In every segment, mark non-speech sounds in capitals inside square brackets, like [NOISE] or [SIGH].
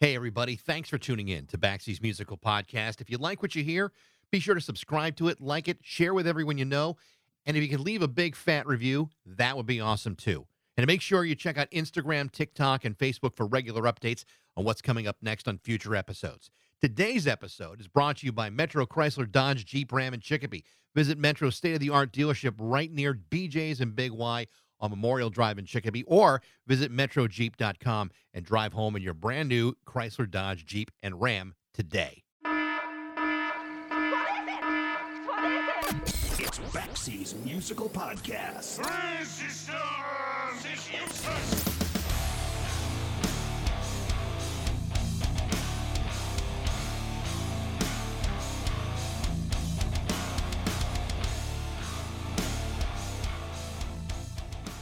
Hey, everybody. Thanks for tuning in to Baxie's Musical Podcast. If you like what you hear, be sure to subscribe to it, like it, share with everyone you know. And if you can leave a big fat review, that would be awesome too. And make sure you check out Instagram, TikTok, and Facebook for regular updates on what's coming up next on future episodes. Today's episode is brought to you by Metro Chrysler Dodge Jeep Ram and Chicopee. Visit Metro's state of the art dealership right near BJ's and Big Y on Memorial Drive in Chicopee, or visit MetroJeep.com and drive home in your brand new Chrysler Dodge Jeep and Ram today. It's Baxie's musical podcast.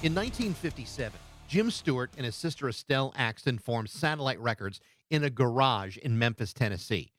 In 1957, Jim Stewart and his sister Estelle Axton formed Satellite Records in a garage in Memphis, Tennessee.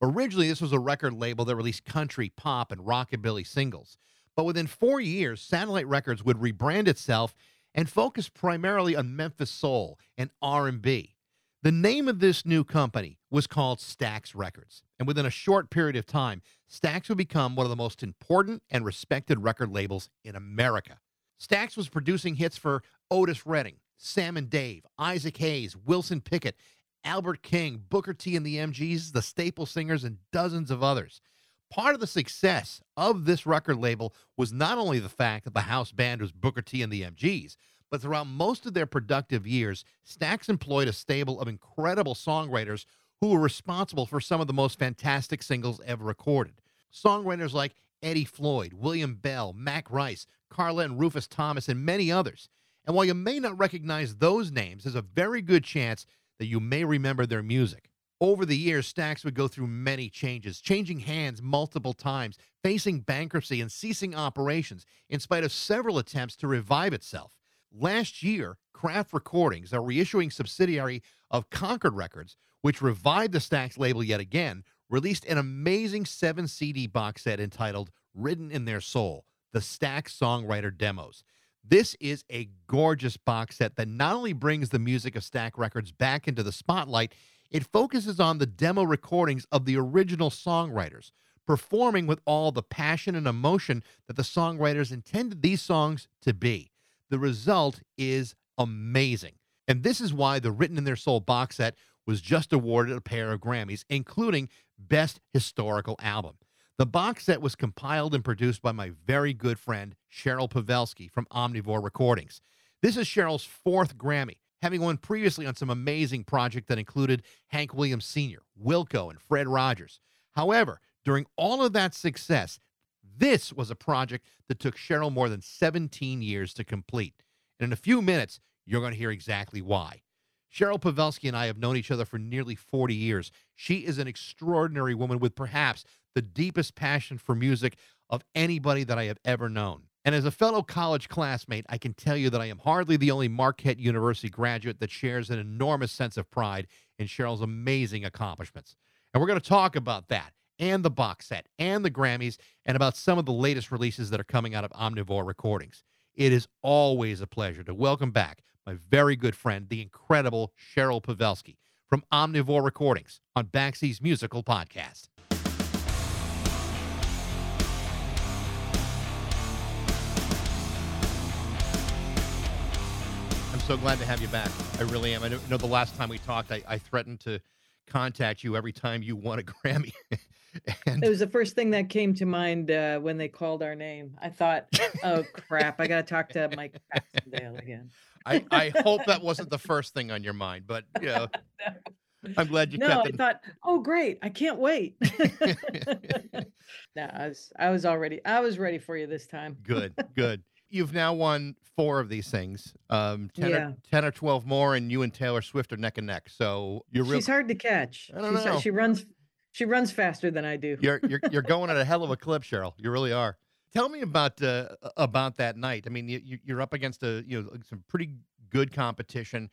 Originally, this was a record label that released country, pop, and rockabilly singles. But within four years, Satellite Records would rebrand itself and focus primarily on Memphis soul and R&B. The name of this new company was called Stax Records, and within a short period of time, Stax would become one of the most important and respected record labels in America. Stax was producing hits for Otis Redding, Sam and Dave, Isaac Hayes, Wilson Pickett, Albert King, Booker T and the MGs, the Staple Singers, and dozens of others. Part of the success of this record label was not only the fact that the house band was Booker T and the MGs, but throughout most of their productive years, Stax employed a stable of incredible songwriters who were responsible for some of the most fantastic singles ever recorded. Songwriters like Eddie Floyd, William Bell, Mac Rice, Carla and Rufus Thomas, and many others. And while you may not recognize those names, there's a very good chance that you may remember their music. Over the years, Stax would go through many changes, changing hands multiple times, facing bankruptcy and ceasing operations, in spite of several attempts to revive itself. Last year, Craft Recordings, a reissuing subsidiary of Concord Records, which revived the Stax label yet again, released an amazing seven CD box set entitled Written in Their Soul The Stax Songwriter Demos. This is a gorgeous box set that not only brings the music of Stax Records back into the spotlight, it focuses on the demo recordings of the original songwriters, performing with all the passion and emotion that the songwriters intended these songs to be. The result is amazing. And this is why the Written in Their Soul box set was just awarded a pair of Grammys, including Best Historical Album. The box set was compiled and produced by my very good friend Cheryl Pawelski from Omnivore Recordings. This is Cheryl's fourth Grammy, having won previously on some amazing projects that included Hank Williams Sr., Wilco, and Fred Rogers. However, during all of that success, this was a project that took Cheryl more than 17 years to complete. And in a few minutes, you're going to hear exactly why. Cheryl Pawelski and I have known each other for nearly 40 years. She is an extraordinary woman with perhaps the deepest passion for music of anybody that I have ever known. And as a fellow college classmate, I can tell you that I am hardly the only Marquette University graduate that shares an enormous sense of pride in Cheryl's amazing accomplishments. And we're going to talk about that and the box set and the Grammys and about some of the latest releases that are coming out of Omnivore Recordings. It is always a pleasure to welcome back my very good friend, the incredible Cheryl Pawelski from Omnivore Recordings on Baxie's Musical Podcast. I'm so glad to have you back. I really am. I know the last time we talked, I, I threatened to contact you every time you won a [LAUGHS] Grammy. [LAUGHS] and it was the first thing that came to mind uh, when they called our name. I thought, oh crap, I got to talk to Mike Baxendale again. I, I hope that wasn't the [LAUGHS] first thing on your mind, but you know, [LAUGHS] no. I'm glad you no, kept it. I thought, oh great, I can't wait. no, I was I was already I was ready for you this time. good, good. You've now won four of these things, um, 10, yeah. or, 10 or 12 more, and you and Taylor Swift are neck and neck. So you're real... She's hard to catch. I don't She's, know. She runs she runs faster than I do. You're you're [LAUGHS] you're going at a hell of a clip, Cheryl. You really are. Tell me about uh, about that night. I mean, you, you're up against a you know some pretty good competition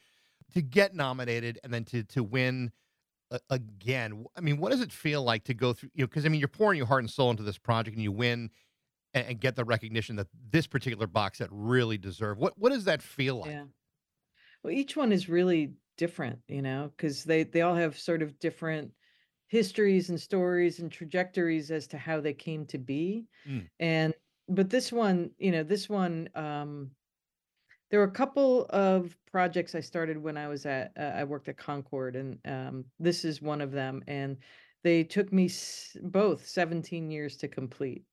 to get nominated and then to to win uh, again. I mean, what does it feel like to go through? You know, because I mean, you're pouring your heart and soul into this project, and you win and, and, get the recognition that this particular box set really deserve. What what does that feel like? Yeah. Well, each one is really different, you know, because they they all have sort of different histories and stories and trajectories as to how they came to be. Mm. And but this one, you know, this one, um, there were a couple of projects I started when I was at uh, I worked at Concord, and um, this is one of them. And they took me s- both 17 years to complete.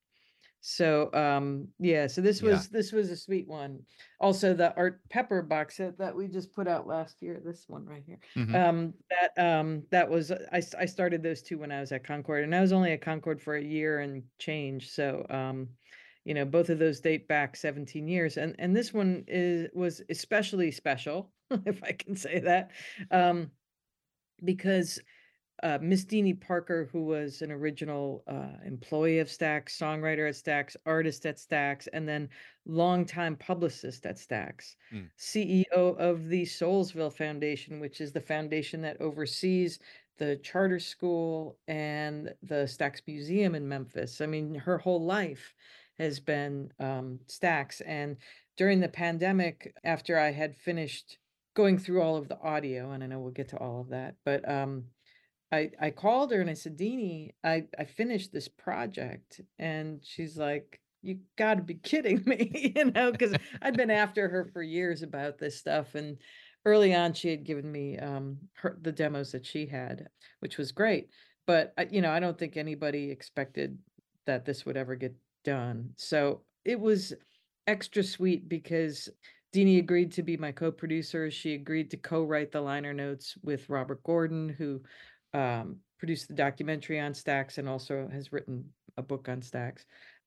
So um yeah, so this was this was a sweet one. Also the Art Pepper box set that we just put out last year, this one right here. Mhm. Um that um that was uh, I s- I started those two when I was at Concord and I was only at Concord for a year and change. So um you know, both of those date back 17 years and and this one is was especially special [LAUGHS] if I can say that. Um because uh, Miss Deanie Parker, who was an original uh, employee of Stax, songwriter at Stax, artist at Stax, and then longtime publicist at Stax, Mm. CEO of the Soulsville Foundation, which is the foundation that oversees the charter school and the Stax Museum in Memphis. I mean, her whole life has been um, Stax. And during the pandemic, after I had finished going through all of the audio, and I know we'll get to all of that, but um, I I called her and I said, Deanie, I I finished this project, and she's like, you got to be [LAUGHS] kidding me, you know, because I'd been [LAUGHS] after her for years about this stuff, and early on she had given me um her the demos that she had, which was great, but you know I don't think anybody expected that this would ever get done, so it was extra sweet because. Deanie agreed to be my co-producer. She agreed to co-write the liner notes with Robert Gordon, who um, produced the documentary on Stax and also has written a book on Stax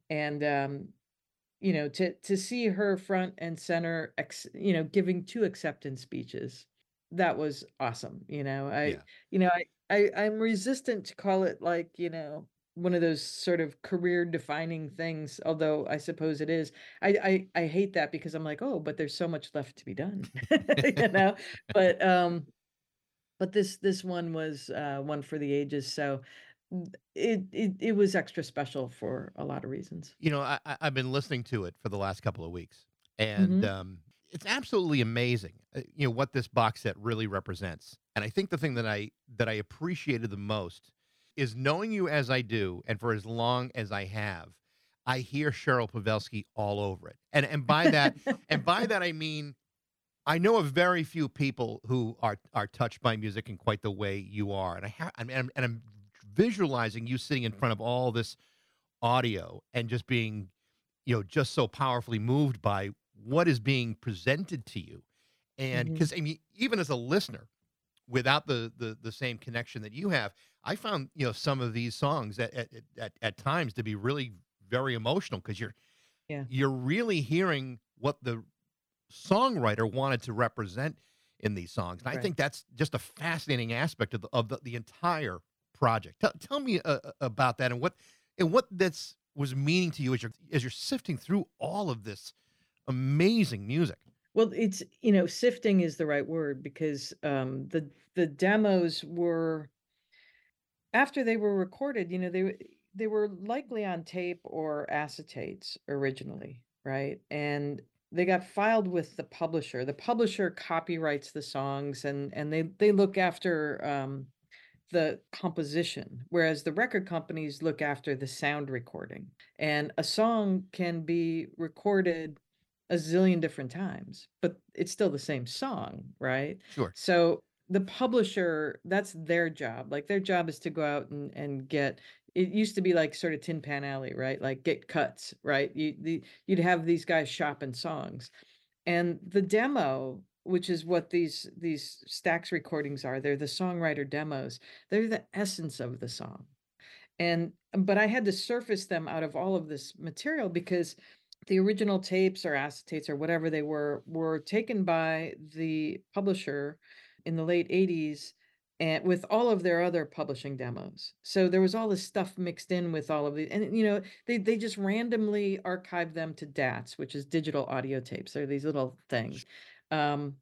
And um, you know, to to see her front and center, ex, you know, giving two acceptance speeches, that was awesome. You know, I, Yeah. you know, I, I I'm resistant to call it like you know one of those sort of career defining things although i suppose it is I, I i hate that because i'm like oh but there's so much left to be done [LAUGHS] you [LAUGHS] know but um but this this one was uh one for the ages so it it, it was extra special for a lot of reasons You know, I, I've been listening to it for the last couple of weeks, and Mhm. um, it's absolutely amazing. uh, You know what this box set really represents, and I think the thing that I that I appreciated the most is knowing you as I do, and for as long as I have, I hear Cheryl Pawelski all over it, and and by that and by [LAUGHS] that I mean. I know of very few people who are are touched by music in quite the way you are, and I have. I'm and I'm visualizing you sitting in front of all this audio and just being, you know, just so powerfully moved by what is being presented to you, and mm-hmm. because I mean, even as a listener, without the the the same connection that you have, I found you know some of these songs at at at, at times to be really very emotional because you're Yeah. you're really hearing what the songwriter wanted to represent in these songs. And I think that's just a fascinating aspect of the, of the, the entire project. Tell, tell me uh, uh, about that and what and what this was meaning to you as you're as you're sifting through all of this amazing music. Well, it's you know, sifting is the right word because um the the demos were after they were recorded, you know, they they were likely on tape or acetates originally, right? And they got filed with the publisher. The publisher copyrights the songs and and they they look after um the composition, whereas the record companies look after the sound recording. And a song can be recorded a zillion different times, but it's still the same song, right? Sure. So the publisher, that's their job. Like their job is to go out and, and get it used to be like sort of Tin Pan Alley, right? Like get cuts, right? You the, you'd have these guys shopping songs. And the demo, which is what these these Stax recordings are, they're the songwriter demos. They're the essence of the song. And but I had to surface them out of all of this material because the original tapes or acetates or whatever they were were taken by the publisher in the late 80s and with all of their other publishing demos. So there was all this stuff mixed in with all of the and you know they they just randomly archived them to DATs, which is digital audio tapes. They're these little things. Um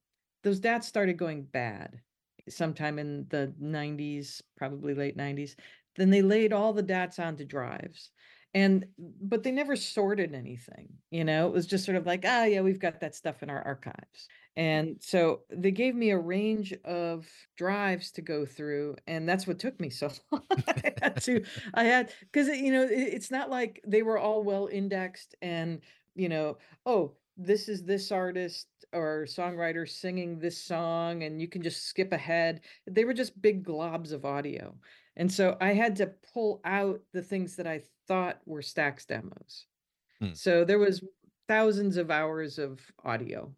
those DATs started going bad sometime in the 90s, probably late 90s. Then they laid all the DATs onto drives and but they never sorted anything you know it was just sort of like ah yeah we've got that stuff in our archives And so they gave me a range of drives to go through, and that's what took me so [LAUGHS] long. I had to, [LAUGHS] I had, because you know, it, it's not like they were all well indexed and, you know, oh, this is this artist or songwriter singing this song, and you can just skip ahead. They were just big globs of audio. And so I had to pull out the things that I thought were Stax demos. Hmm. So there was thousands of hours of audio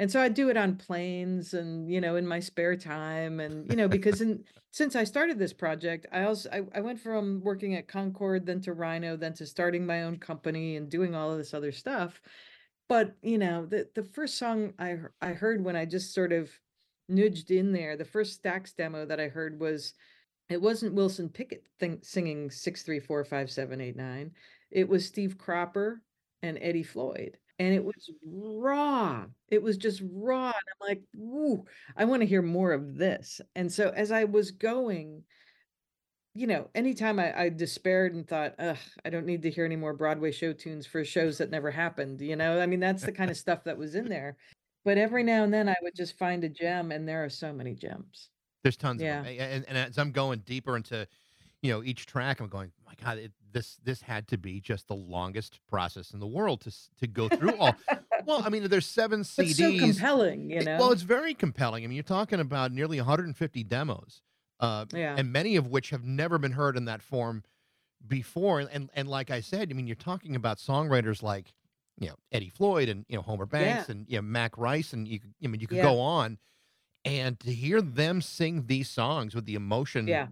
and so I do it on planes and, you know, in my spare time and, you know, because [LAUGHS] in since I started this project, I also I, I went from working at Concord, then to Rhino, then to starting my own company and doing all of this other stuff. But, you know, the the first song I I heard when I just sort of nudged in there, the first Stax demo that I heard was it wasn't Wilson Pickett thing, singing six three four five seven eight nine. It was Steve Cropper and Eddie Floyd, and it was raw. It was just raw, and I'm like, "Woo, I want to hear more of this." And so as I was going, you know, anytime I, I despaired and thought, "Ugh, I don't need to hear any more Broadway show tunes for shows that never happened," you know, I mean, that's the kind of stuff that was in there. But every now and then I would just find a gem, and there are so many gems. There's tons Yeah. of them, and, and as I'm going deeper into, you know, each track, I'm going, my God, it, this this had to be just the longest process in the world to to go through all. [LAUGHS] well, I mean, there's seven It's so CDs. compelling, you know? Well, it's very compelling. I mean, you're talking about nearly 150 demos, uh, Yeah. and many of which have never been heard in that form before. And and like I said, I mean, you're talking about songwriters like you know Eddie Floyd and you know Homer Banks Yeah. and you know Mac Rice, and you could- I mean, you could Yeah. go on, and to hear them sing these songs with the emotion, Yeah.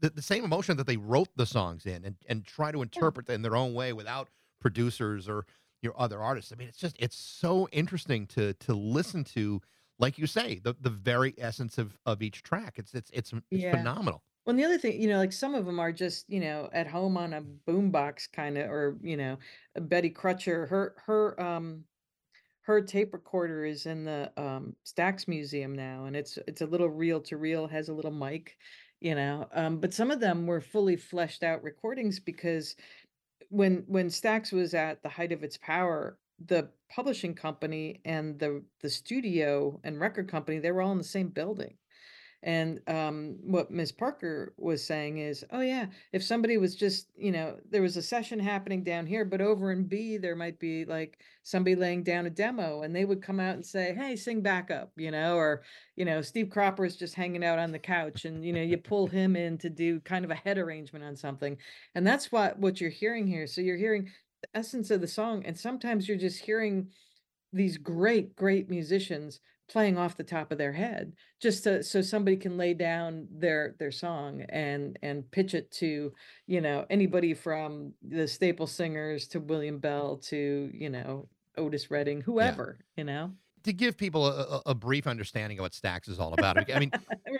The, the same emotion that they wrote the songs in, and and try to interpret in their own way without producers or your other artists. I mean, it's just it's so interesting to to listen to, like you say, the the very essence of of each track. It's it's it's, it's Yeah. phenomenal. Well, and the other thing, you know, like some of them are just, you know, at home on a boombox kind of, or, you know, Betty Crutcher, her, her, um, her tape recorder is in the um Stax Museum now, and it's it's a little reel to reel, has a little mic, you know. Um, but some of them were fully fleshed out recordings because when when Stax was at the height of its power, the publishing company and the the studio and record company, they were all in the same building. And um, what Ms. Parker was saying is, oh yeah, if somebody was just, you know, there was a session happening down here, but over in B, there might be like somebody laying down a demo, and they would come out and say, hey, sing backup, you know, or you know, Steve Cropper is just hanging out on the couch, and you know, you pull him in to do kind of a head arrangement on something, and that's what what you're hearing here. So you're hearing the essence of the song, and sometimes you're just hearing these great, great musicians playing off the top of their head just to, so somebody can lay down their their song and and pitch it to you know anybody from the staple singers to william bell to you know otis redding whoever you know To give people a, a, brief understanding of what Stax is all about. I mean. I mean,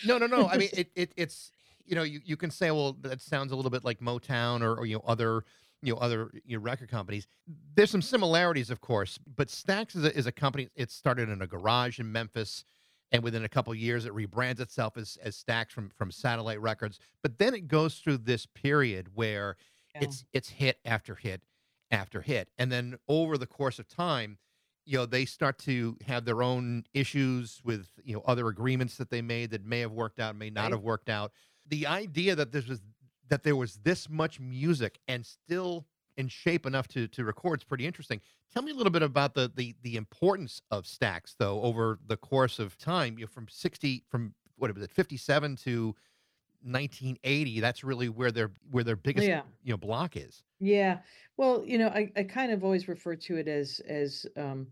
[LAUGHS] no, no, no. I mean, [LAUGHS] it, it it's you know, you, you can say, well, that sounds a little bit like Motown or, or you know other you know other you know, record companies. There's some similarities, of course, but Stax is a, is a company. It started in a garage in Memphis, and within a couple of years, it rebrands itself as as Stax from from Satellite Records. But then it goes through this period where Yeah. it's it's hit after hit after hit, and then over the course of time you know they start to have their own issues with you know other agreements that they made that may have worked out may not Right. have worked out the idea that this was that there was this much music and still in shape enough to to record is pretty interesting. Tell me a little bit about the the the importance of Stax though over the course of time. You know from 60 from what was it 57 to 1980 that's really where their where their biggest yeah. you know block is. Yeah. Well, you know, I, I kind of always refer to it as as um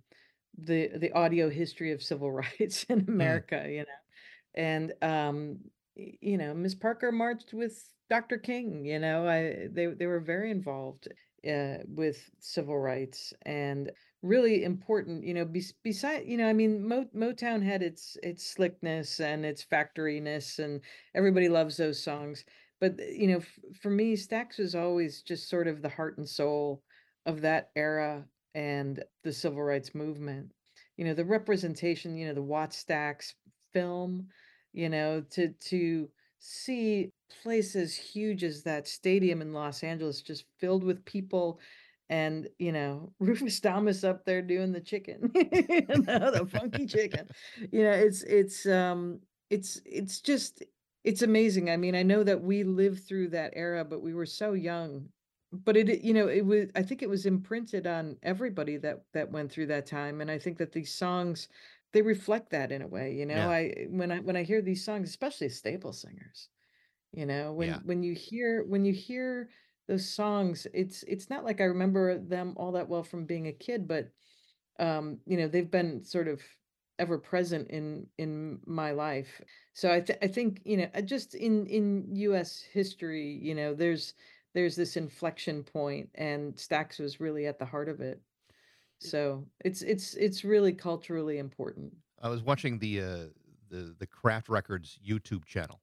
the the audio history of civil [LAUGHS] rights in America, you know. And um you know, Miss Parker marched with Dr. King, you know. I they they were very involved uh with civil rights and really important, you know, bes beside, you know, I mean, Mo Motown had its its slickness and its factoryness and everybody loves those songs but uh, you know f- for me stax was always just sort of the heart and soul of that era and the civil rights movement you know the representation you know the Wattstax film you know to to see places huge as that stadium in los angeles just filled with people and you know [LAUGHS] Rufus Thomas up there doing the chicken, [LAUGHS] you know, the funky chicken. [LAUGHS] You know, it's it's um it's it's just it's amazing. I mean, I know that we lived through that era, but we were so young. But it, you know, it was I think it was imprinted on everybody that that went through that time, and I think that these songs they reflect that in a way. You know, Yeah. I when I when I hear these songs, especially staple singers. You know, when Yeah. when you hear when you hear those songs, it's it's not like I remember them all that well from being a kid, but um, you know, they've been sort of ever present in in my life. So I th I think, you know, just in in US history, you know, there's there's this inflection point and Stax was really at the heart of it. So it's it's it's really culturally important. I was watching the uh, the the Craft Records YouTube channel,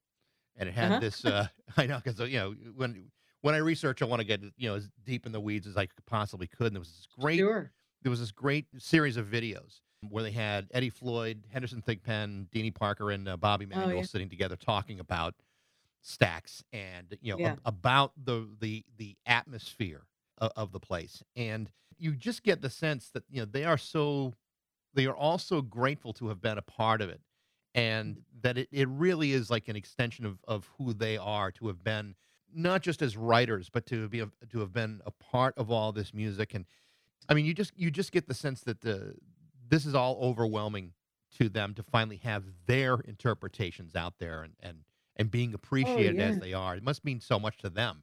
and it had Uh-huh. this. Uh, [LAUGHS] I know because you know when when I research, I want to get you know as deep in the weeds as I possibly could. And there was this great Sure. there was this great series of videos where they had Eddie Floyd, Henderson Thigpen, Deanie Parker, and uh, Bobby Oh, Manuel yeah. sitting together talking about Stax and you know Yeah. ab- about the the the atmosphere of, the place, and you just get the sense that you know they are so they are all so grateful to have been a part of it, and mm. that it, it really is like an extension of of who they are to have been not just as writers, but to be a, to have been a part of all this music and I mean, you just you just get the sense that the this is all overwhelming to them to finally have their interpretations out there and and and being oh, appreciated as yeah. they are. It must mean so much to them.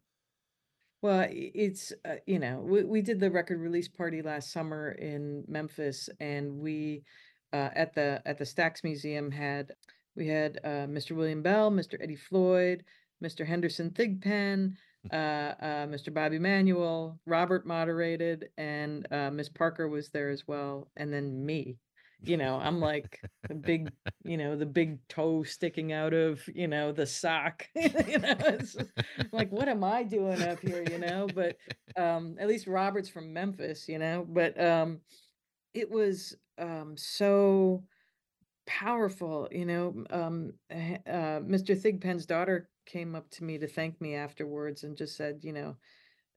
Well, it's uh, you know we, we did the record release party last summer in Memphis, and we uh, at the at the Stax Museum had we had uh, Mr. William Bell, Mr. Eddie Floyd, Mr. Henderson Thigpen, uh, uh, Mr. Bobby Manuel, Robert moderated, and uh, Miss Parker was there as well, and then me. You know, I'm like the big, you know, the big toe sticking out of, you know, the sock. [LAUGHS] you know, it's like, what am I doing up here? You know, but um, at least Robert's from Memphis, you know, but um, it was um so powerful, you know. Um, eh, uh, Mr. Thigpen's daughter came up to me to thank me afterwards and just said, you know,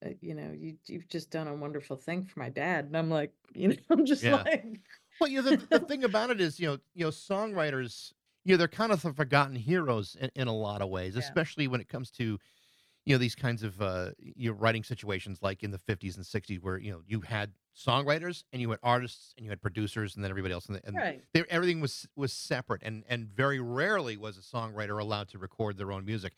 uh, you know, you you've just done a wonderful thing for my dad. And I'm like, [LAUGHS] you know, I'm just Yeah. like, Well, you know, the, the thing about it is, you know, you know, songwriters, you know, they're kind of the forgotten heroes in, in a lot of ways, Yeah. especially when it comes to, you know, these kinds of uh, you know, writing situations like in the 50s and 60s where, you know, you had songwriters and you had artists and you had producers and then everybody else and, and right. they, everything was was separate and and very rarely was a songwriter allowed to record their own music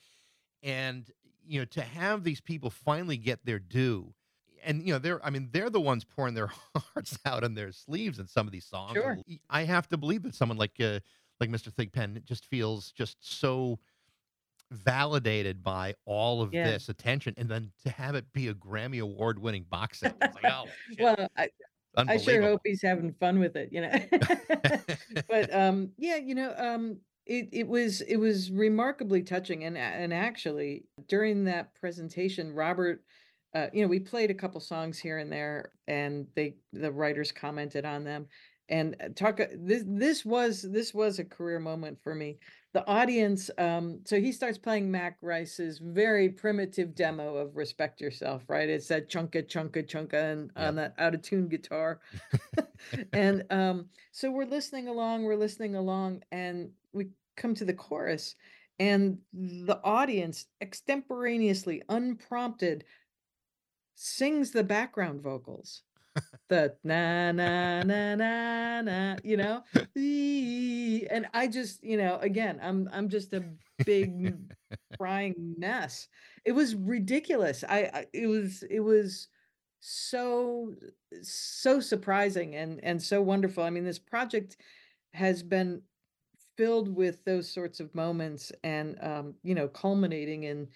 and you know to have these people finally get their due and you know they're i mean they're the ones pouring their [LAUGHS] hearts out on their sleeves in some of these songs Sure. I have to believe that someone like uh, like mr thigpen just feels just so validated by all of Yeah. this attention and then to have it be a grammy award winning box set like [LAUGHS] oh Well, I, I sure hope he's having fun with it, you know. [LAUGHS] but um yeah, you know, um it it was it was remarkably touching and and actually during that presentation Robert uh you know, we played a couple songs here and there and they the writers commented on them and uh, talk uh, this this was this was a career moment for me. The audience um so he starts playing Mac Rice's very primitive demo of Respect Yourself, right? It's that chunka chunka chunka and on that out of tune guitar [LAUGHS] [LAUGHS] and um, so we're listening along, we're listening along, and we come to the chorus, and the audience extemporaneously, unprompted, sings the background vocals. The na na na na na, you know, [LAUGHS] and I just, you know, again, I'm I'm just a big [LAUGHS] crying mess. It was ridiculous. I, I it was it was so so surprising and and so wonderful. I mean, this project has been filled with those sorts of moments and um, you know, culminating in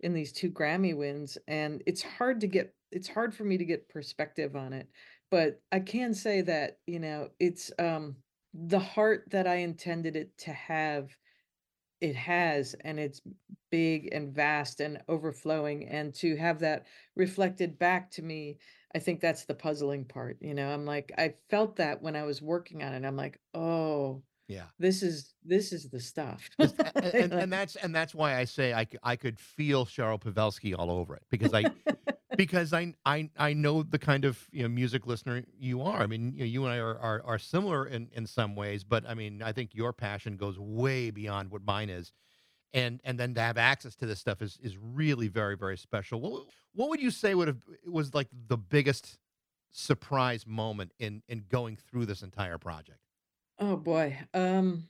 in these two Grammy wins. And it's hard to get it's hard for me to get perspective on it. But I can say that, you know, it's um the heart that I intended it to have it has, and it's big and vast and overflowing, and to have that reflected back to me, I think that's the puzzling part, you know, I'm like, I felt that when I was working on it, I'm like, "Oh, yeah this is this is the stuff." This- a- a- and, and that's and that's why I say i, I could feel Cheryl Pawelski all over it because I [LAUGHS] because I I I know the kind of you know music listener you are. I mean, you, know, you and I are, are are similar in in some ways, but I mean, I think your passion goes way beyond what mine is, and and then to have access to this stuff is is really very very special. What what would you say would have was like the biggest surprise moment in in going through this entire project? Oh boy. Um,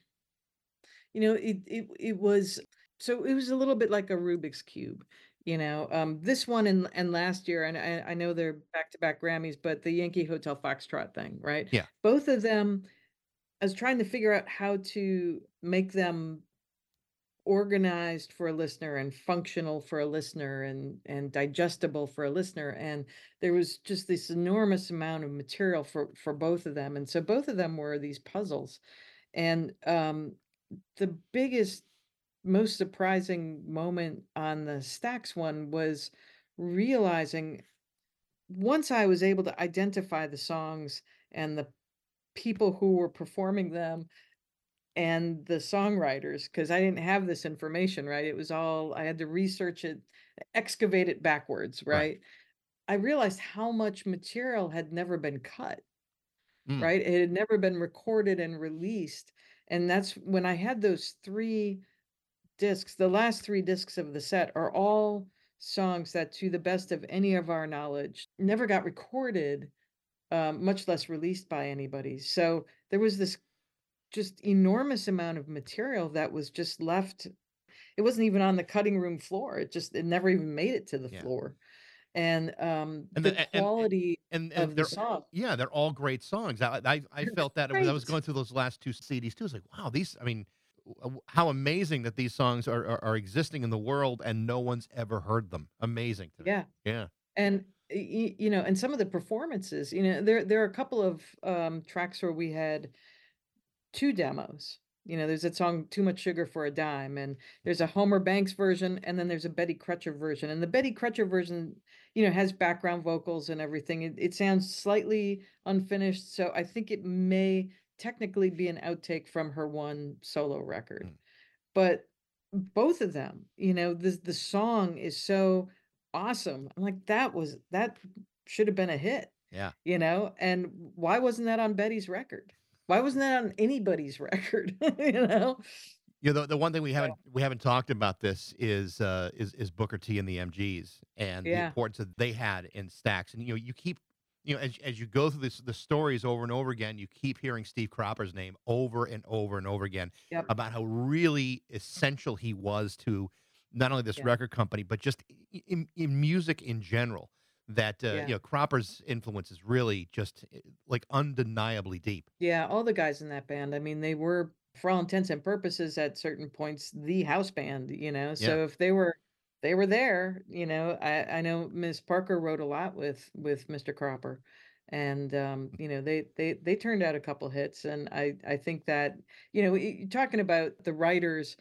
you know, it it it was so it was a little bit like a Rubik's cube. You know, um, this one and and last year, and I, I know they're back to back Grammys, but the Yankee Hotel Foxtrot thing, right? Yeah. Both of them, I was trying to figure out how to make them organized for a listener and functional for a listener and and digestible for a listener and there was just this enormous amount of material for for both of them and so both of them were these puzzles. And um the biggest most surprising moment on the Stax one was realizing once I was able to identify the songs and the people who were performing them and the songwriters because I didn't have this information, right? It was all I had to research it, excavate it backwards, Right. right? I realized how much material had never been cut, Mm, right? It had never been recorded and released. And that's when I had those three discs, the last three discs of the set are all songs that, to the best of any of our knowledge, never got recorded, um, much less released by anybody. So there was this just enormous amount of material that was just left. It wasn't even on the cutting room floor. It just it never even made it to the yeah. floor. And um And the the and, and quality and of and they're song. yeah, they're all great songs. I I, I felt that as I was going through those last two CDs too. It's like, wow, these. I mean, w- how amazing that these songs are, are are existing in the world and no one's ever heard them. Amazing to me. Yeah. Yeah. And you know, and some of the performances, you know, there there are a couple of um tracks where we had two demos. You know, there's that song "Too Much Sugar for a Dime," and there's a Homer Banks version, and then there's a Betty Crutcher version. And the Betty Crutcher version, you know, has background vocals and everything. It, it sounds slightly unfinished, so I think it may technically be an outtake from her one solo record. Mm. But both of them, you know, the the song is so awesome. I'm like, that was that should have been a hit Yeah. you know and why wasn't that on betty's record why wasn't that on anybody's [LAUGHS] record [LAUGHS] you know You know, the, the one thing we haven't we haven't talked about this is uh is is Booker T and the MGs and the importance that they had in Stax. And you know, you keep you know, as as you go through this the stories over and over again, you keep hearing Steve Cropper's name over and over and over again yep about how really essential he was to not only this yeah record company but just in, in music in general. That uh, yeah you know, Cropper's influence is really just eh, like undeniably deep. yeah all the guys in that band i mean they were for all intents and purposes at certain points the house band you know Yeah. so if they were they were there you know i i know miss parker wrote a lot with with mr cropper and um you know they they they turned out a couple hits and i i think that you know you're talking about the writers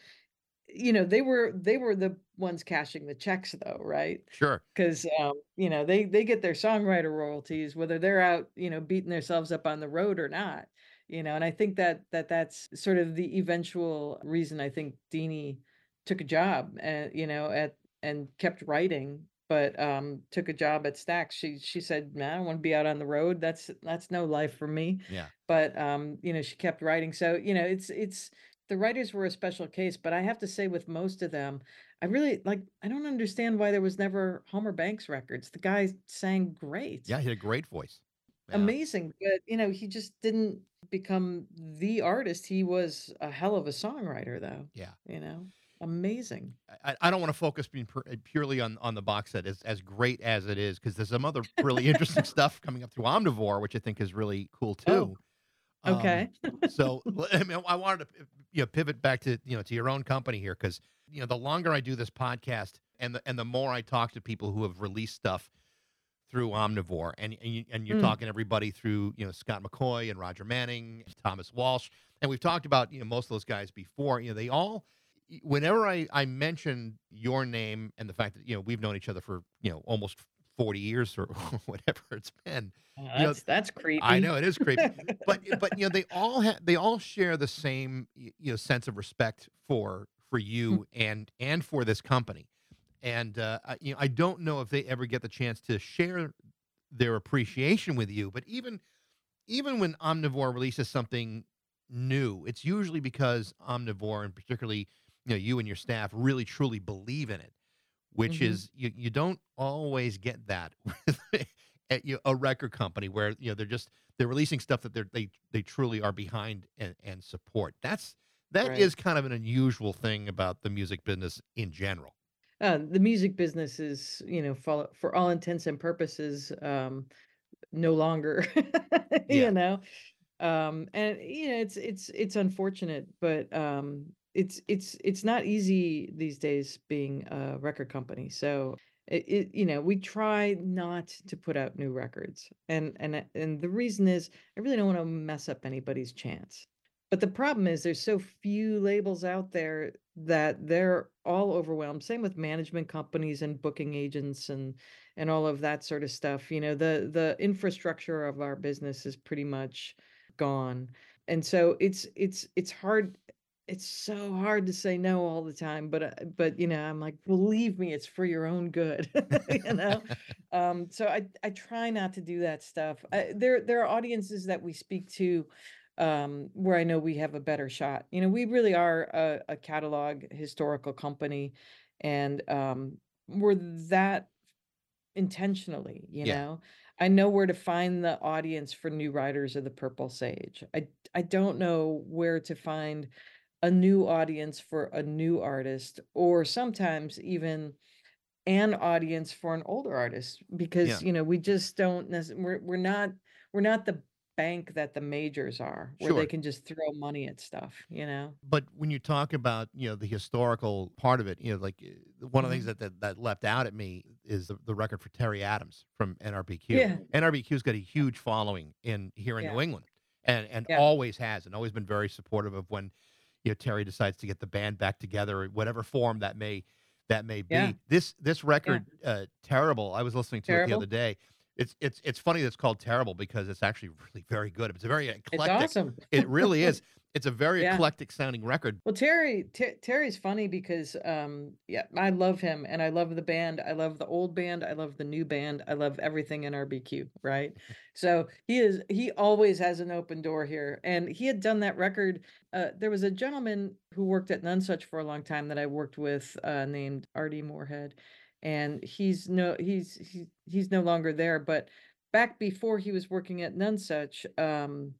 you know they were they were the ones cashing the checks though right? Sure. because um you know they they get their songwriter royalties whether they're out you know beating themselves up on the road or not you know and i think that that that's sort of the eventual reason i think Deanie took a job uh, you know at and kept writing but um took a job at Stax. She she said man, i don't want to be out on the road. That's that's no life for me. Yeah. but um you know she kept writing. So you know it's it's the writers were a special case but i have to say with most of them i really like i don't understand why there was never homer banks records the guy sang great Yeah, he had a great voice. Yeah. amazing but you know he just didn't become the artist he was a hell of a songwriter though Yeah. you know amazing I, I don't want to focus being pur- eh, purely on, on the box set as, as great as it is because there's some other really interesting [LAUGHS] stuff coming up through Omnivore, which I think is really cool oh Um, okay [LAUGHS] so l- I mean, I wanted to you know pivot back to you know to your own company here because you know the longer I do this podcast and the and the more I talk to people who have released stuff through Omnivore and and, you, and you're Mm, talking everybody through you know Scott McCaughey and Roger Manning, Thomas Walsh, and we've talked about you know most of those guys before. You know they all whenever I I mention your name and the fact that you know we've known each other for you know almost 40 years or [LAUGHS] whatever it's been Oh, you know that's creepy. I know it is creepy, [LAUGHS] but but you know they all they all share the same you know sense of respect for for Mm, you and and for this company, and uh, I, you know I don't know if they ever get the chance to share their appreciation with you. But even even when Omnivore releases something new, it's usually because Omnivore, and particularly you know you and your staff, really truly believe in it. Which Mhm. is you you don't always get that [LAUGHS] with at you a record company where you know they're just they're releasing stuff that they're they they truly are behind and, and support. That's that is Right. kind of an unusual thing about the music business in general. Uh, the music business is, you know, for for all intents and purposes, um, no longer, [LAUGHS] Yeah. you know. Um, and you know, it's it's it's unfortunate, but um, it's it's it's not easy these days being a record company. So it, it you know, we try not to put out new records, and and uh, and the reason is I really don't want to mess up anybody's chance. But the problem is there's so few labels out there that they're all overwhelmed. Same with management companies and booking agents and and all of that sort of stuff. You know, the the infrastructure of our business is pretty much gone. And so it's it's it's hard it's so hard to say no all the time, but uh, but you know, I'm like, believe me, it's for your own good, [LAUGHS] you know. [LAUGHS] Um, so I I try not to do that stuff. I, there there are audiences that we speak to um, where I know we have a better shot. You know, we really are a, a catalog historical company, and um, we're that intentionally, you Yeah. know. I know where to find the audience for New Riders of the Purple Sage. I I don't know where to find a new audience for a new artist, or sometimes even an audience for an older artist Yeah. because you know we just don't we're we're not we're not the bank that the majors are where they can just throw money at stuff you know But when you talk about, you know, the historical part of it, you know, like uh, one of the things Mhm. that that, that leapt out at me is the, the record for Terry Adams from NRBQ. yeah NRBQ's got a huge following in here in yeah New England, and and yeah always has, and always been very supportive of when, you know, Terry decides to get the band back together, whatever form that may that may yeah be. This this yeah record, uh, terrible. I was listening to it the other day. It's it's it's funny that it's called terrible because it's actually [LAUGHS] really very good. It's a very eclectic. it's awesome [LAUGHS] It really is. It's a very yeah eclectic sounding record. Well, Terry, Ter Terry's funny because, um, yeah, I love him and I love the band. I love the old band. I love the new band. I love everything NRBQ, right? So he is, he always has an open door here. And he had done that record. Uh, there was a gentleman who worked at Nonesuch for a long time that I worked with, uh, named Artie Moorhead. And he's no, he's, he, he's no longer there. But back before he was working at Nonesuch, um,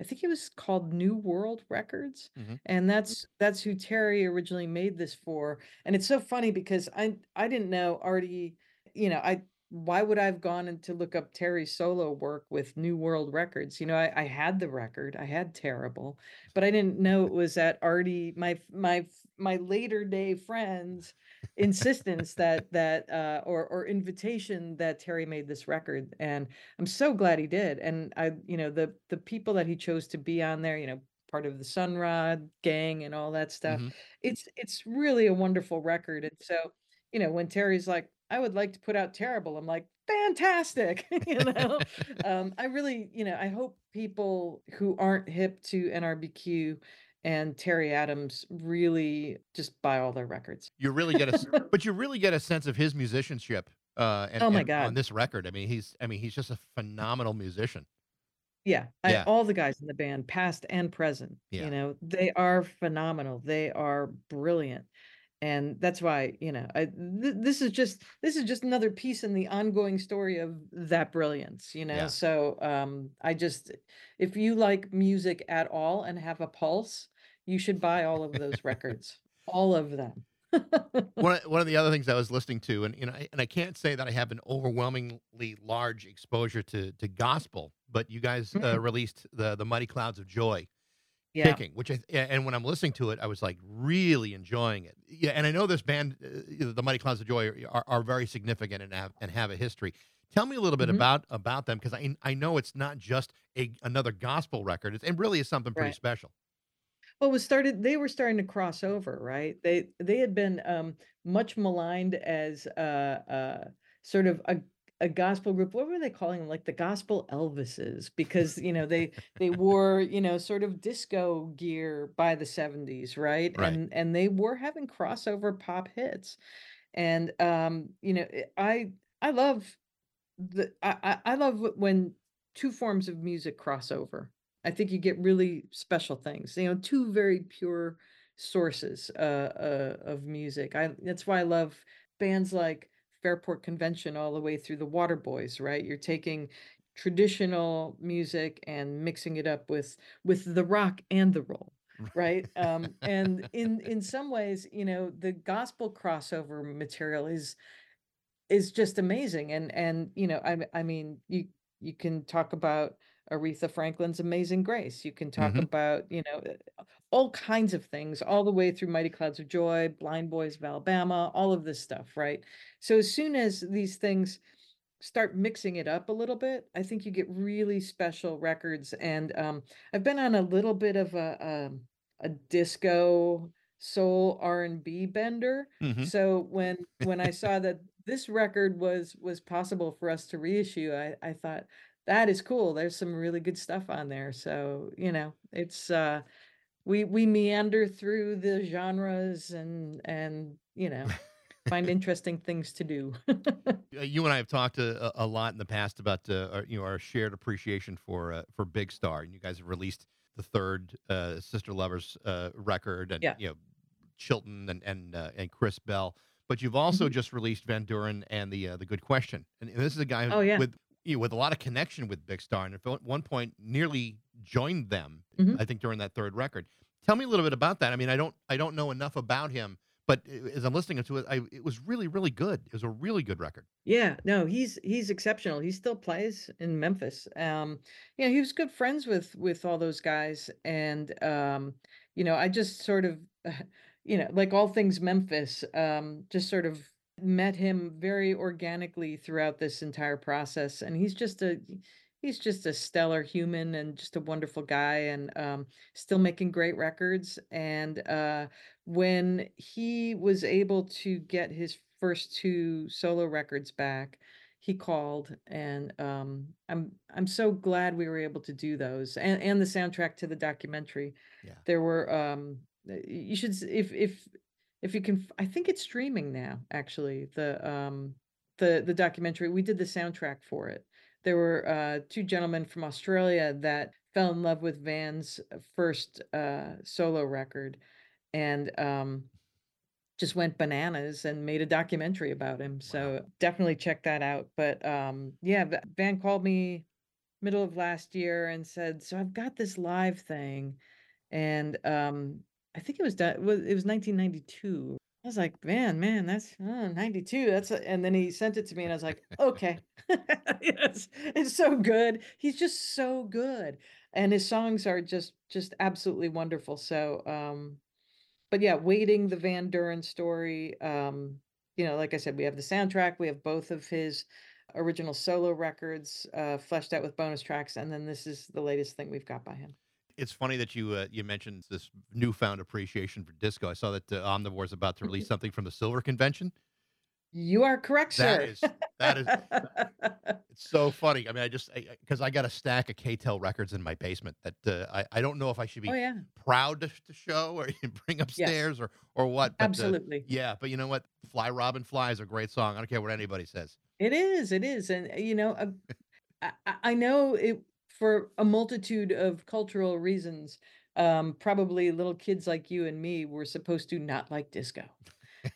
I think it was called New World Records Mhm. and that's that's who Terry originally made this for. And it's so funny because I I didn't know Artie, you know, I why would I have gone and to look up Terry's solo work with New World Records? You know, I, I had the record, I had Terrible, but I didn't know it [LAUGHS] was at Artie, my my my later day friends insistence that that uh or or invitation that Terry made this record. And I'm so glad he did. And I, you know, the the people that he chose to be on there, you know, part of the Sunrod gang and all that stuff. hmm It's it's really a wonderful record. And so, you know, when Terry's like, I would like to put out Terrible, I'm like, fantastic. [LAUGHS] you know, [LAUGHS] um, I really, you know, I hope people who aren't hip to NRBQ and Terry Adams really just buy all their records. You really get a, [LAUGHS] but you really get a sense of his musicianship. Uh, and, Oh my and on this record, I mean, he's, I mean, he's just a phenomenal musician. Yeah, I, Yeah, all the guys in the band, past and present, yeah. you know, they are phenomenal. They are brilliant. And that's why, you know, I th this is just this is just another piece in the ongoing story of that brilliance, you know. Yeah. So um I just if you like music at all and have a pulse, you should buy all of those [LAUGHS] records. All of them. One [LAUGHS] of, one of the other things I was listening to, and you know, I- and I can't say that I have an overwhelmingly large exposure to to gospel, but you guys uh, Mm, released the the Mighty Clouds of Joy, yeah. kicking, which I and when I'm listening to it, I was like really enjoying it. Yeah, and I know this band, uh, the Mighty Clouds of Joy, are, are, very significant and have and have a history. Tell me a little bit hmm about about them because I I know it's not just a another gospel record. It's, it really is something pretty Right. special. Well, it was started they were starting to cross over, right? They they had been um much maligned as uh uh sort of a a gospel group. What were they calling them? Like the gospel Elvises, because you know they they wore, you know, sort of disco gear by the 70s, right? Right. And and they were having crossover pop hits. And um, you know, eh, I I love the I I I love when two forms of music cross over. I think you get really special things. You know, two very pure sources uh, uh, of music. I that's why I love bands like Fairport Convention all the way through the Waterboys, right? You're taking traditional music and mixing it up with with the rock and the roll right? Um [LAUGHS] and in in some ways you know the gospel crossover material is is just amazing. And and you know i i mean you you can talk about Aretha Franklin's Amazing Grace. You can talk hmm about, you know, uh, all kinds of things, all the way through Mighty Clouds of Joy, Blind Boys of Alabama, all of this stuff, right? So as soon as these things start mixing it up a little bit, I think you get really special records. And um, I've been on a little bit of a um, a disco soul R&B bender. hmm So when when I [LAUGHS] saw that this record was was possible for us to reissue, I I thought that is cool. There's some really good stuff on there. So, you know, it's uh we we meander through the genres and and you know, find [LAUGHS] interesting things to do. [LAUGHS] Uh, You and I have talked a, a a lot in the past about uh, our, you know our shared appreciation for uh, for Big Star, and you guys have released the third uh, Sister Lovers uh, record, and Yeah. you know Chilton and and uh, and Chris Bell. But you've also Mhm. just released Van Duren and the uh, the Good Question, and this is a guy Oh yeah. with you know, with a lot of connection with Big Star, and at one point nearly joined them. Mhm. I think during that third record. Tell me a little bit about that. I mean, I don't I don't know enough about him, but as I'm listening to it, I, it was really really good. It was a really good record. Yeah, no, he's he's exceptional. He still plays in Memphis. Um, you know, he was good friends with with all those guys, and um, you know, I just sort of, [SIGHS] you know, like all things Memphis, um, just sort of met him very organically throughout this entire process, and he's just a he's just a stellar human and just a wonderful guy, and um, still making great records. And uh, when he was able to get his first two solo records back, he called and um I'm I'm so glad we were able to do those and and the soundtrack to the documentary. Yeah. There were um you should if if if you can i think it's streaming now actually the um the the documentary we did the soundtrack for it. There were uh two gentlemen from Australia that fell in love with Van's uh, first uh solo record and um just went bananas and made a documentary about him. Wow. So definitely check that out. But um, yeah, Van called me middle of last year and said, "So I've got this live thing," and um, I think it was. It was, it was 1992. I was like, "Man, man, that's uh, 92. That's," a-" and then he sent it to me, and I was like, "Okay, [LAUGHS] [LAUGHS] yes, it's so good. He's just so good, and his songs are just just absolutely wonderful." So um, but yeah, Waiting, the Van Duren story. Um, you know, like I said, we have the soundtrack, we have both of his original solo records uh, fleshed out with bonus tracks, and then this is the latest thing we've got by him. It's funny that you uh, you mentioned this newfound appreciation for disco. I saw that uh, Omnivore is about to release something from the Silver Convention. You are correct, That sir. is that is [LAUGHS] it's so funny. I mean, I just because I, got a stack of K-Tel records in my basement that uh, I I don't know if I should be oh yeah, proud to, to show or [LAUGHS] bring upstairs or or what. But uh, absolutely. yeah, but you know what? Fly Robin Fly is a great song. I don't care what anybody says. It is, it is, and uh, you know, uh, I, I I know it for a multitude of cultural reasons. Um, probably little kids like you and me were supposed to not like disco.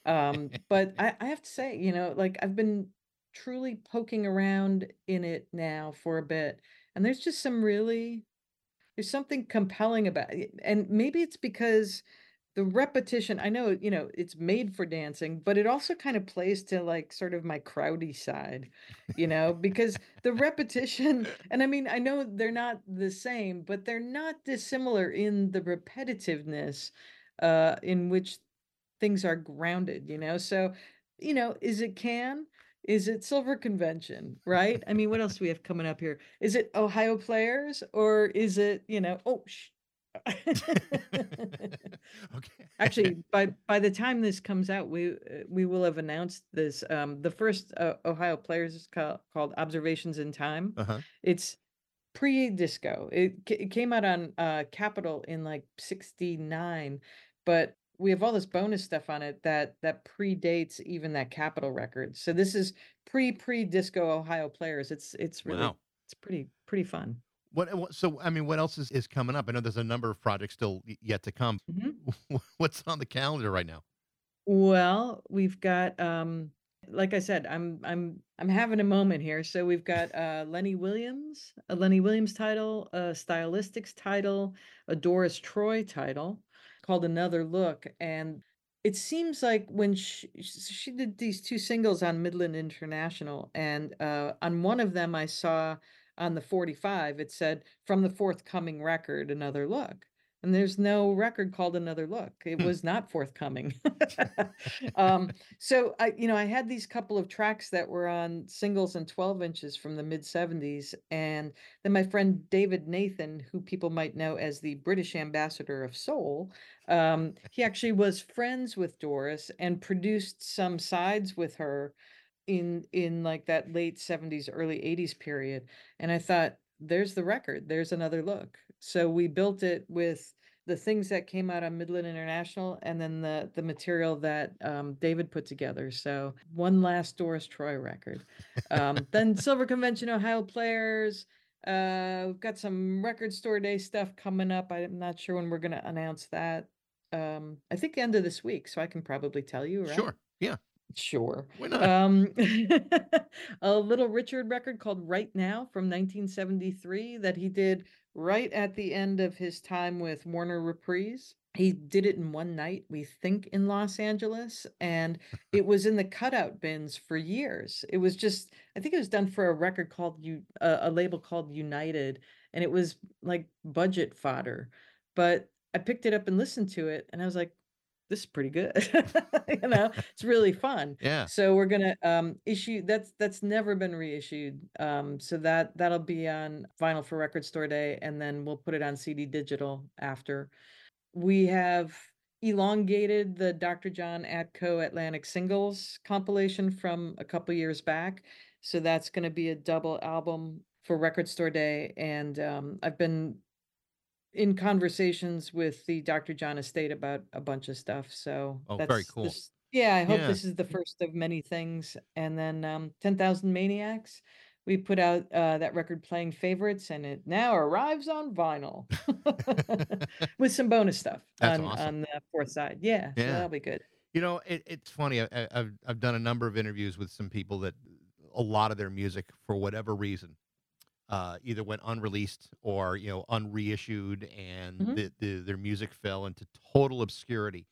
Um, but I, I have to say, you know, like I've been truly poking around in it now for a bit, and there's just some really there's something compelling about it. And maybe it's because the repetition, I know, you know, it's made for dancing, but it also kind of plays to like sort of my krauty side, you know, because the repetition, [LAUGHS] and I mean, I know they're not the same, but they're not dissimilar in the repetitiveness uh in which things are grounded, you know? So, you know, is it Can? Is it Silver Convention, right? I mean, what else do we have coming up here? Is it Ohio Players or is it, you know, oh, sh- [LAUGHS] Actually, by by the time this comes out, we uh, we will have announced this. Um, the first uh, Ohio Players is called, called Observations in Time. uh-huh. It's pre-disco. It, it came out on uh Capitol in like 69, but we have all this bonus stuff on it that that predates even that Capitol record. So this is pre pre disco Ohio players. It's it's really Wow. it's pretty pretty fun. What, what? So, I mean, what else is, is coming up? I know there's a number of projects still yet to come. Mhm. [LAUGHS] What's on the calendar right now? Well, we've got um like I said, I'm I'm I'm having a moment here. So we've got uh Lenny Williams, a Lenny Williams title, a Stylistics title, a Doris Troy title called Another Look. And it seems like when she, she did these two singles on Midland International, and uh on one of them I saw on the 45, it said from the forthcoming record, Another Look. And there's no record called Another Look. It Hmm. was not forthcoming. [LAUGHS] um, so I, you know, I had these couple of tracks that were on singles and 12 inches from the mid 70s. And then my friend David Nathan, who people might know as the British ambassador of soul, um, he actually was friends with Doris and produced some sides with her in in like that late 70s early 80s period and i thought there's the record there's another look. So we built it with the things that came out on midland international and then the the material that um, david put together. So one last doris troy record. Um, then silver convention ohio players uh we've got some record store day stuff coming up. I'm not sure when we're going to announce that. Um i think end of this week so i can probably tell you right? Sure. Yeah. Sure. Why not? Um, [LAUGHS] a Little Richard record called Right Now from 1973 that he did right at the end of his time with Warner Reprise. He did it in one night, we think, in Los Angeles, and [LAUGHS] it was in the cutout bins for years. It was just, I think it was done for a record called you, uh, a label called United, and it was like budget fodder. But I picked it up and listened to it, and I was like, this is pretty good. [LAUGHS] you know, [LAUGHS] it's really fun. yeah. So we're gonna um issue that's that's never been reissued. Um so that that'll be on vinyl for record store day and then we'll put it on CD digital after. We have elongated the Dr. John Atco Atlantic singles compilation from a couple years back. So that's gonna be a double album for record store day. And um I've been in conversations with the Dr. John estate about a bunch of stuff. So Oh, very that's cool. this- yeah, I hope Yeah. this is the first of many things. And then um 10,000 Maniacs. We put out uh, that record playing favorites and it now arrives on vinyl [LAUGHS] with some bonus stuff That's on, awesome. on the fourth side. Yeah, so Yeah. that'll be good. You know, it, it's funny. I, I- I've I've done a number of interviews with some people that a lot of their music, for whatever reason, uh, either went unreleased or you know unreissued, and Mhm. the, the, their music fell into total obscurity.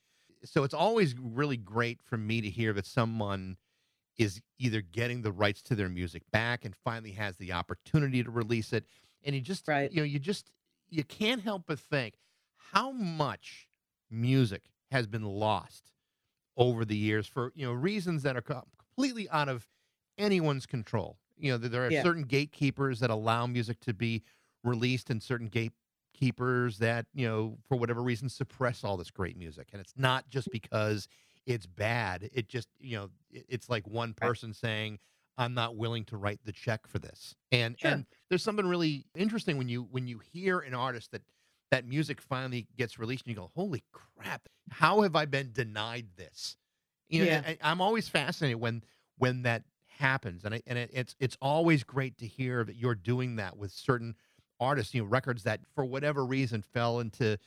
So it's always really great for me to hear that someone is either getting the rights to their music back and finally has the opportunity to release it, and you just Right. you know you just you can't help but think how much music has been lost over the years for you know reasons that are completely out of anyone's control. You know, there- are Yeah. certain gatekeepers that allow music to be released, and certain gatekeepers that you know for whatever reason suppress all this great music. And it's not just because it's bad. It just you know it's like one person saying. I'm not willing to write the check for this. And Sure. and there's something really interesting when you when you hear an artist that that music finally gets released and you go, "Holy crap. How have I been denied this?" You know, Yeah. I, I'm always fascinated when when that happens, and I, and it, it's it's always great to hear that you're doing that with certain artists, you know, records that for whatever reason fell into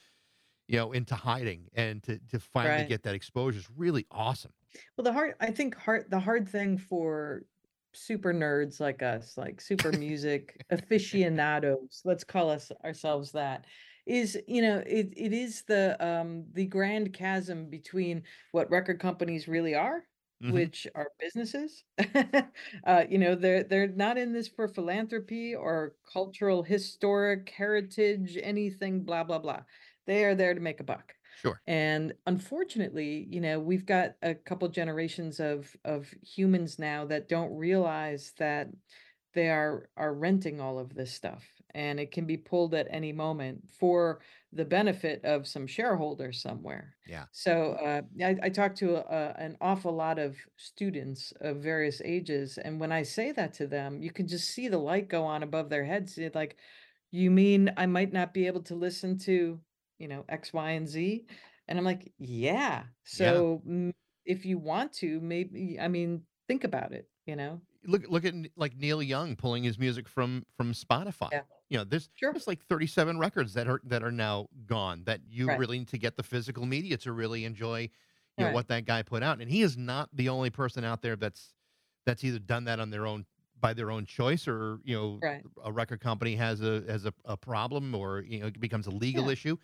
you know into hiding, and to to finally Right. get that exposure is really awesome. Well, the hard, I think hard, the hard thing for super nerds like us, like super [LAUGHS] music aficionados, let's call us ourselves that, is, you know, it, it is the um the grand chasm between what record companies really are, Mhm. which are businesses. [LAUGHS] uh, you know, they're they're not in this for philanthropy or cultural, historic heritage, anything, blah, blah, blah. They are there to make a buck. Sure. And unfortunately, you know, we've got a couple generations of of humans now that don't realize that they are are renting all of this stuff and it can be pulled at any moment for the benefit of some shareholder somewhere. Yeah. So uh, I, I talk to a, an awful lot of students of various ages, and when I say that to them, you can just see the light go on above their heads. It's like, you mean I might not be able to listen to, you know, X, Y, and Z? And I'm like, yeah. So mm, if you want to, maybe, I mean, think about it, you know? Look look at like Neil Young pulling his music from from Spotify. Yeah. You know, there's Sure. there's like 37 records that are that are now gone that you Right. really need to get the physical media to really enjoy you know what that guy put out. And he is not the only person out there that's that's either done that on their own by their own choice or you know Right. a record company has a has a, a problem or you know it becomes a legal Yeah. issue.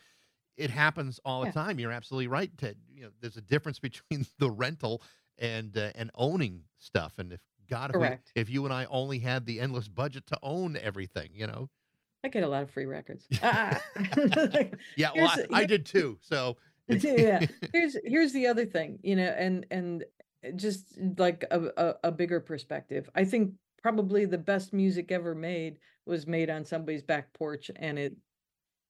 It happens all the time. You're absolutely right, Ted. You know, there's a difference [LAUGHS] between the rental and uh, and owning stuff. And if God, if, we, if you and I only had the endless budget to own everything, you know, I get a lot of free records. Ah. [LAUGHS] [LAUGHS] yeah, well, I, I did too. So [LAUGHS] yeah. Here's here's the other thing, you know, and and uh, just like a, a, a bigger perspective. I think probably the best music ever made was made on somebody's back porch and it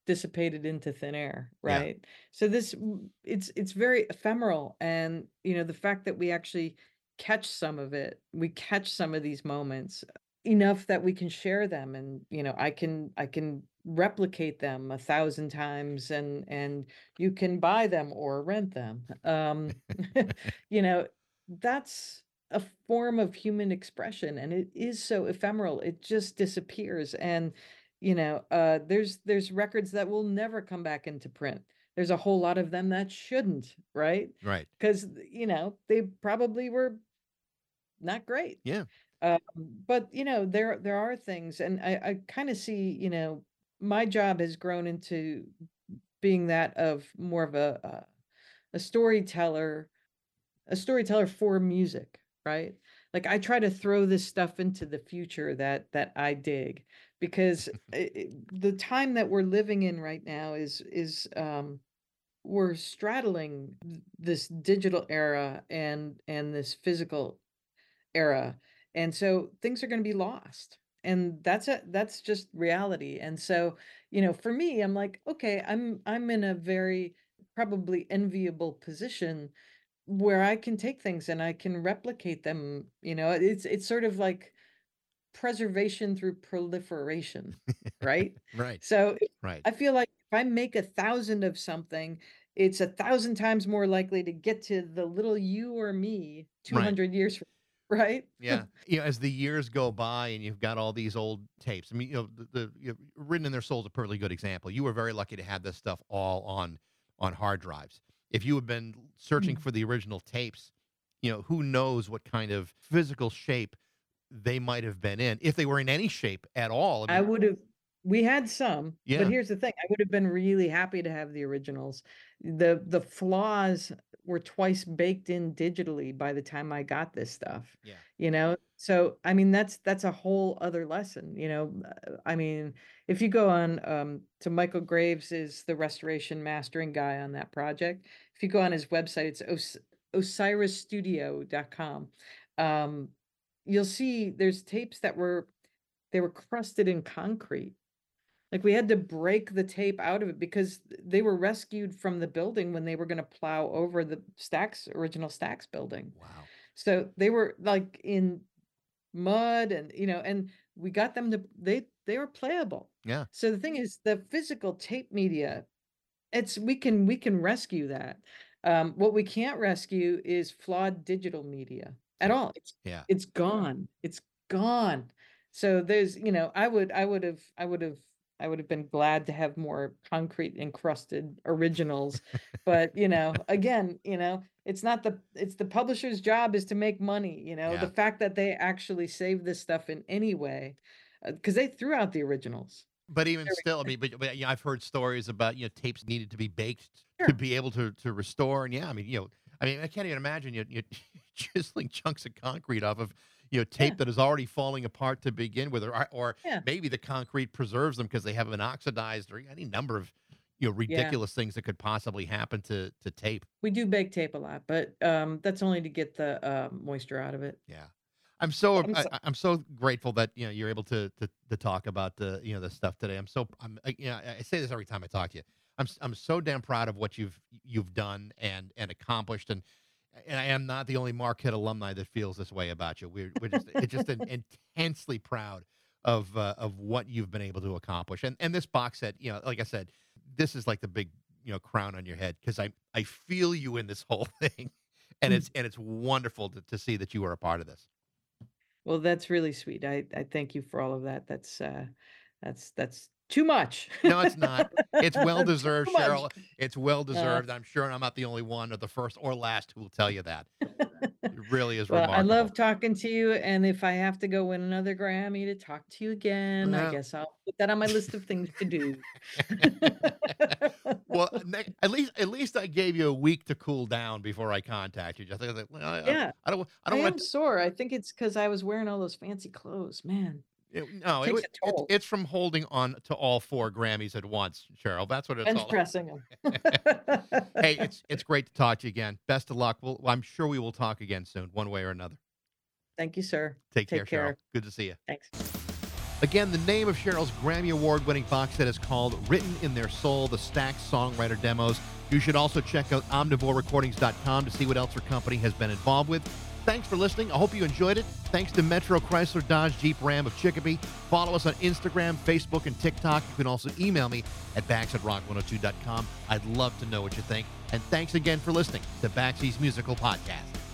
dissipated into thin air, Yeah. right? So this it's it's very ephemeral and you know the fact that we actually catch some of it, we catch some of these moments enough that we can share them and you know I can I can replicate them a thousand times and and you can buy them or rent them. Um [LAUGHS] [LAUGHS] you know that's a form of human expression and it is so ephemeral it just disappears and you know uh there's there's records that will never come back into print there's a whole lot of them that shouldn't right right, because you know they probably were not great Yeah. Um, but you know there there are things and i i kind of see you know my job has grown into being that of more of a uh, a storyteller a storyteller for music right? Like i try to throw this stuff into the future that that i dig because [LAUGHS] the time that we're living in right now is is um we're straddling this digital era and and this physical era and so things are going to be lost and that's a that's just reality and so you know for me i'm like okay i'm i'm in a very probably enviable position where i can take things and i can replicate them you know it's it's sort of like preservation through proliferation right [LAUGHS] right, so right. I feel like if I make a thousand of something, it's a thousand times more likely to get to the little you or me 200 years from right? [LAUGHS] Yeah, you know, as the years go by and you've got all these old tapes. I mean, you know, the, the you know, written in their soul's is a perfectly good example. You were very lucky to have this stuff all on on hard drives. If you had been searching Mm. for the original tapes, you know, who knows what kind of physical shape they might have been in, if they were in any shape at all. I mean, would have we had some, Yeah. but here's the thing. I would have been really happy to have the originals. The the flaws were twice baked in digitally by the time I got this stuff. Yeah. You know? So I mean that's that's a whole other lesson, you know. Uh, I mean, if you go on um to Michael Graves is the restoration mastering guy on that project. If you go on his website, it's Os- osirisstudio.com. Um you'll see there's tapes that were they were crusted in concrete. Like we had to break the tape out of it because they were rescued from the building when they were going to plow over the Stax original Stax building. wow. So they were like in mud and you know and we got them to they they were playable. Yeah. So the thing is the physical tape media it's we can we can rescue that. Um what we can't rescue is flawed digital media at all. It's Yeah. it's gone. It's gone. So there's, you know, I would I would have I would have I would have been glad to have more concrete encrusted originals. [LAUGHS] but, you know, again, you know, it's not the it's the publisher's job is to make money, you know. Yeah. The fact that they actually save this stuff in any way uh, because they threw out the originals. But even still, I mean, but, but yeah, I've heard stories about you know tapes needed to be baked Sure. to be able to to restore, and yeah, I mean, you know, I mean, I can't even imagine you you [LAUGHS] chiseling chunks of concrete off of you know tape Yeah. that is already falling apart to begin with, or or Yeah. maybe the concrete preserves them because they haven't been oxidized, or any number of you know ridiculous things that could possibly happen to to tape. We do bake tape a lot, but um that's only to get the uh, moisture out of it. Yeah. I'm so I'm so- I- I'm so grateful that you know you're able to to, to talk about the you know the stuff today. I'm so I'm I- you know I say this every time I talk to you. I'm I'm so damn proud of what you've you've done and and accomplished and and I am not the only Marquette alumni that feels this way about you. We're we're just it's just an, [LAUGHS] intensely proud of uh, of what you've been able to accomplish. And and this box set, you know, like I said, this is like the big you know crown on your head because I I feel you in this [LAUGHS] whole thing, and Mm. it's and it's wonderful to, to see that you are a part of this. Well, that's really sweet. I I thank you for all of that. That's uh that's that's too much. No, it's [LAUGHS] not. It's well deserved. Cheryl. It's well Uh, deserved. I'm sure I'm not the only one or the first or last who will tell you that. It really is Well, I love talking to you, and if I have to go win another Grammy to talk to you again. I guess I'll put that on my list of things to do. [LAUGHS] well, [LAUGHS] at least at least I gave you a week to cool down before I contact you. Just I, like, well, I, I- Yeah, I don't I I don't am want to. sore. I think it's because I was wearing all those fancy clothes. Man, No, it, takes wa- a it's, from holding on to all four Grammys at once, Cheryl. That's what it's bench all. pressing them. [LAUGHS] Hey, [LAUGHS] it's it's great to talk to you again. Best of luck. We'll, I'm sure we will talk again soon, one way or another. Thank you, sir. Take, Take care, Cheryl. Good to see you. Thanks. Again, the name of Cheryl's Grammy Award winning box set is called Written in Their Soul, the Stax Songwriter Demos. You should also check out omnivorerecordings.com to see what else her company has been involved with. Thanks for listening. I hope you enjoyed it. Thanks to Metro Chrysler Dodge Jeep Ram of Chicopee. Follow us on Instagram, Facebook, and TikTok. You can also email me at bax at rock102.com. I'd love to know what you think. And thanks again for listening to Baxie's Musical Podcast.